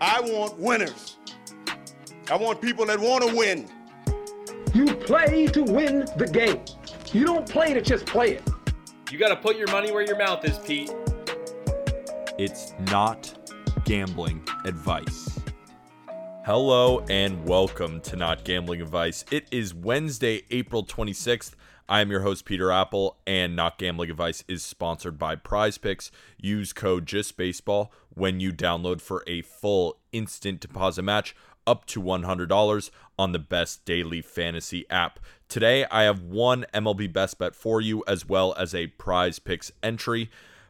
I want winners. I want people that want to win. You play to win the game. You don't play to just play it. You got to put your money where your mouth is, Pete. It's not gambling advice. Hello and welcome to Not Gambling Advice. It is Wednesday, April 26th. I am your host, Peter Appel, and Not Gambling Advice is sponsored by Prize Picks. Use code JustBaseball when you download for a full instant deposit match up to $100 on the best daily fantasy app. Today, I have one MLB best bet for you as well as a prize picks entry.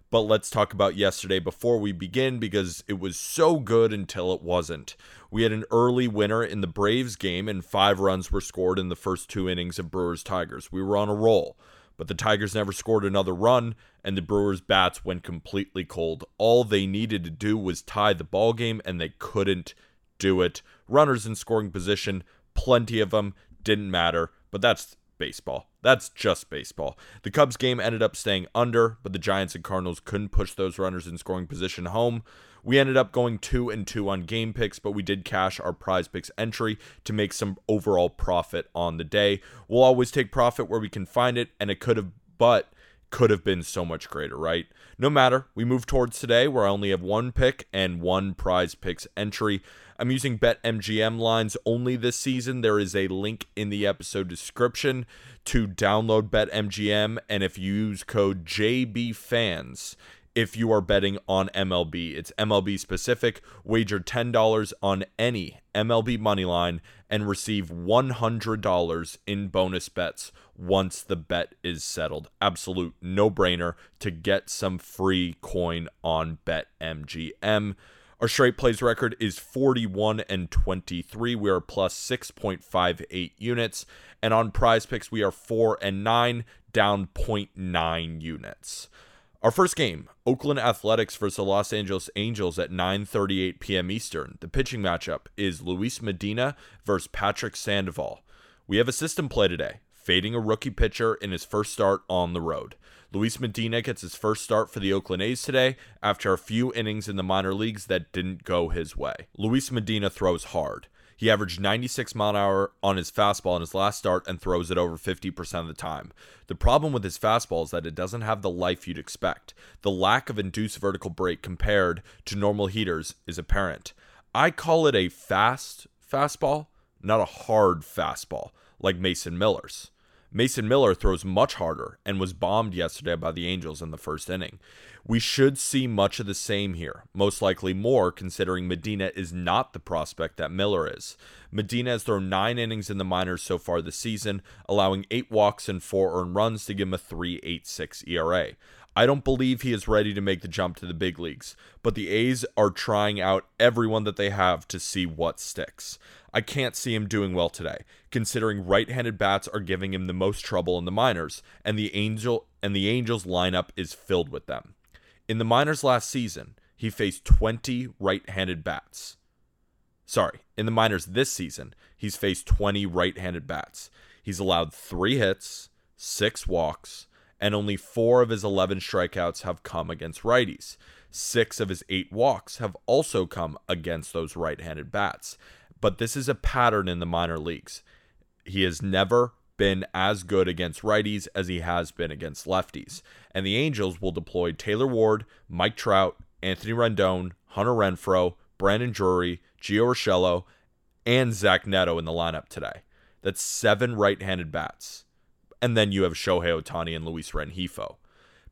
But let's talk about yesterday before we begin because it was so good until it wasn't. We had an early winner in the Braves game, and five runs were scored in the first two innings of Brewers Tigers. We were on a roll, but the Tigers never scored another run, and the Brewers' bats went completely cold. All they needed to do was tie the ball game, and they couldn't do it. Runners in scoring position, plenty of them, didn't matter, but that's baseball. That's just baseball. The Cubs game ended up staying under, but the Giants and Cardinals couldn't push those runners in scoring position home. We ended up going 2 and 2 on game picks, but we did cash our prize picks entry to make some overall profit on the day. We'll always take profit where we can find it, and it could have, but could have been so much greater, right? No matter, we move towards today where I only have one pick and one prize picks entry. I'm using BetMGM lines only this season. There is a link in the episode description to download BetMGM, and if you use code JBFans, if you are betting on MLB. It's MLB specific. Wager $10 on any MLB money line and receive $100 in bonus bets once the bet is settled. Absolute no brainer to get some free coin on BetMGM. Our straight plays record is 41 and 23. We are plus 6.58 units. And on prize picks, we are 4 and 9, down 0.9 units. Our first game, Oakland Athletics versus the Los Angeles Angels at 9:38 p.m. Eastern. The pitching matchup is Luis Medina versus Patrick Sandoval. We have a system play today, fading a rookie pitcher in his first start on the road. Luis Medina gets his first start for the Oakland A's today after a few innings in the minor leagues that didn't go his way. Luis Medina throws hard. He averaged 96 mile an hour on his fastball in his last start and throws it over 50% of the time. The problem with his fastball is that it doesn't have the life you'd expect. The lack of induced vertical break compared to normal heaters is apparent. I call it a fast fastball, not a hard fastball like Mason Miller's. Mason Miller throws much harder and was bombed yesterday by the Angels in the first inning. We should see much of the same here, most likely more, considering Medina is not the prospect that Miller is. Medina has thrown nine innings in the minors so far this season, allowing eight walks and four earned runs to give him a 3.86 ERA. I don't believe he is ready to make the jump to the big leagues, but the A's are trying out everyone that they have to see what sticks. I can't see him doing well today, considering right-handed bats are giving him the most trouble in the minors, and the Angel and the Angels lineup is filled with them. In the minors last season, he faced 20 right-handed bats. Sorry, in the minors this season, he's faced 20 right-handed bats. He's allowed 3 hits, 6 walks, and only four of his 11 strikeouts have come against righties. Six of his eight walks have also come against those right handed bats. But this is a pattern in the minor leagues. He has never been as good against righties as he has been against lefties. And the Angels will deploy Taylor Ward, Mike Trout, Anthony Rendon, Hunter Renfroe, Brandon Drury, Gio Urshela, and Zach Neto in the lineup today. That's seven right handed bats and then you have Shohei Ohtani and Luis Rengifo.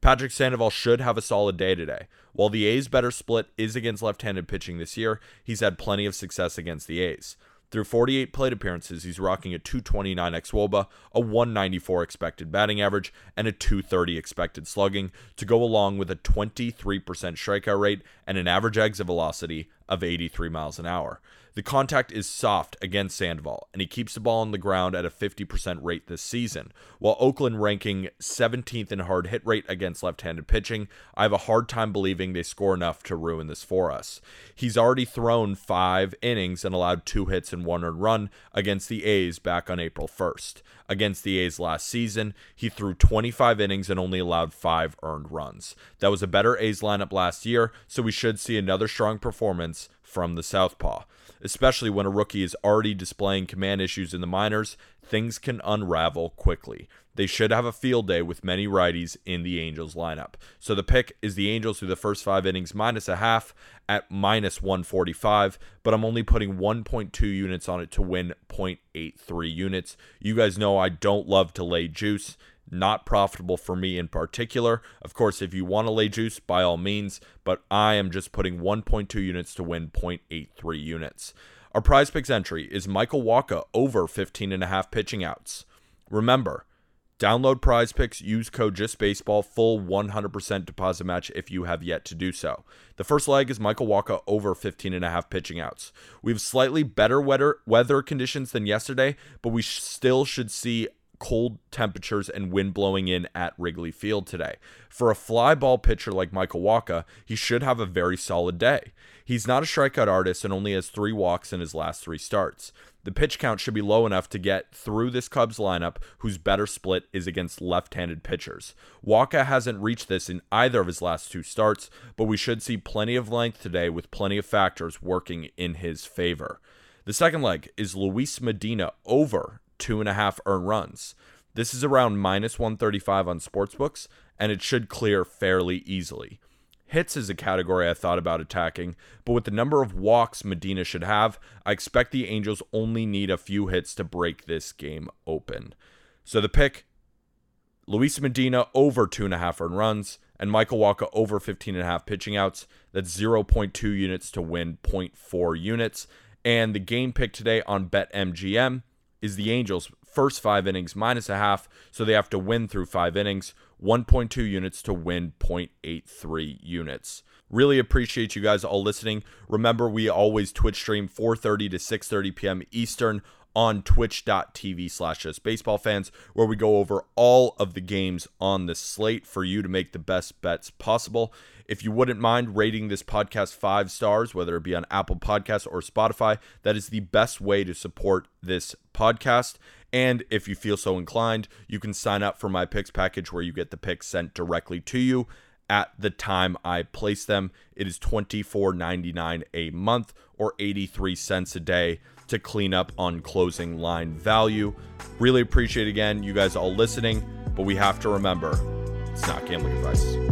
Patrick Sandoval should have a solid day today. While the A's better split is against left-handed pitching this year, he's had plenty of success against the A's. Through 48 plate appearances, he's rocking a 229 xwOBA, a 194 expected batting average, and a 230 expected slugging to go along with a 23% strikeout rate and an average exit velocity of 83 miles an hour. The contact is soft against Sandoval, and he keeps the ball on the ground at a 50% rate this season. While Oakland ranking 17th in hard hit rate against left handed pitching, I have a hard time believing they score enough to ruin this for us. He's already thrown five innings and allowed two hits and one earned run against the A's back on April 1st. Against the A's last season, he threw 25 innings and only allowed five earned runs. That was a better A's lineup last year, so we should see another strong performance from the Southpaw. Especially when a rookie is already displaying command issues in the minors, things can unravel quickly. They should have a field day with many righties in the Angels lineup. So the pick is the Angels through the first five innings minus a half at minus 145, but I'm only putting 1.2 units on it to win 0.83 units. You guys know I don't love to lay juice. Not profitable for me in particular. Of course, if you want to lay juice, by all means, but I am just putting 1.2 units to win 0.83 units. Our prize picks entry is Michael Wacha over 15 and a half pitching outs. Remember, Download prize picks, use code JustBaseball, full 100% deposit match if you have yet to do so. The first leg is Michael Wacha over 15 and a half pitching outs. We have slightly better weather, weather conditions than yesterday, but we still should see cold temperatures and wind blowing in at Wrigley Field today. For a fly ball pitcher like Michael Wacha, he should have a very solid day. He's not a strikeout artist and only has three walks in his last three starts. The pitch count should be low enough to get through this Cubs lineup, whose better split is against left handed pitchers. Wacha hasn't reached this in either of his last two starts, but we should see plenty of length today with plenty of factors working in his favor. The second leg is Luis Medina over two and a half earned runs. This is around minus 135 on sportsbooks, and it should clear fairly easily. Hits is a category I thought about attacking, but with the number of walks Medina should have, I expect the Angels only need a few hits to break this game open. So the pick Luis Medina over two and a half earned runs, and Michael Wacha over 15 and a half pitching outs. That's 0.2 units to win 0.4 units. And the game pick today on BetMGM is the Angels' first five innings minus a half, so they have to win through five innings, 1.2 units to win 0.83 units. Really appreciate you guys all listening. Remember, we always Twitch stream 4:30 to 6:30 p.m. Eastern on twitch.tv slash baseball fans where we go over all of the games on the slate for you to make the best bets possible. If you wouldn't mind rating this podcast five stars whether it be on apple podcasts or spotify that is the best way to support this podcast. And if you feel so inclined you can sign up for my picks package where you get the picks sent directly to you at the time I place them. It is $24.99 a month or 83 cents a day to clean up on closing line value. Really appreciate again you guys all listening, but we have to remember it's not gambling advice.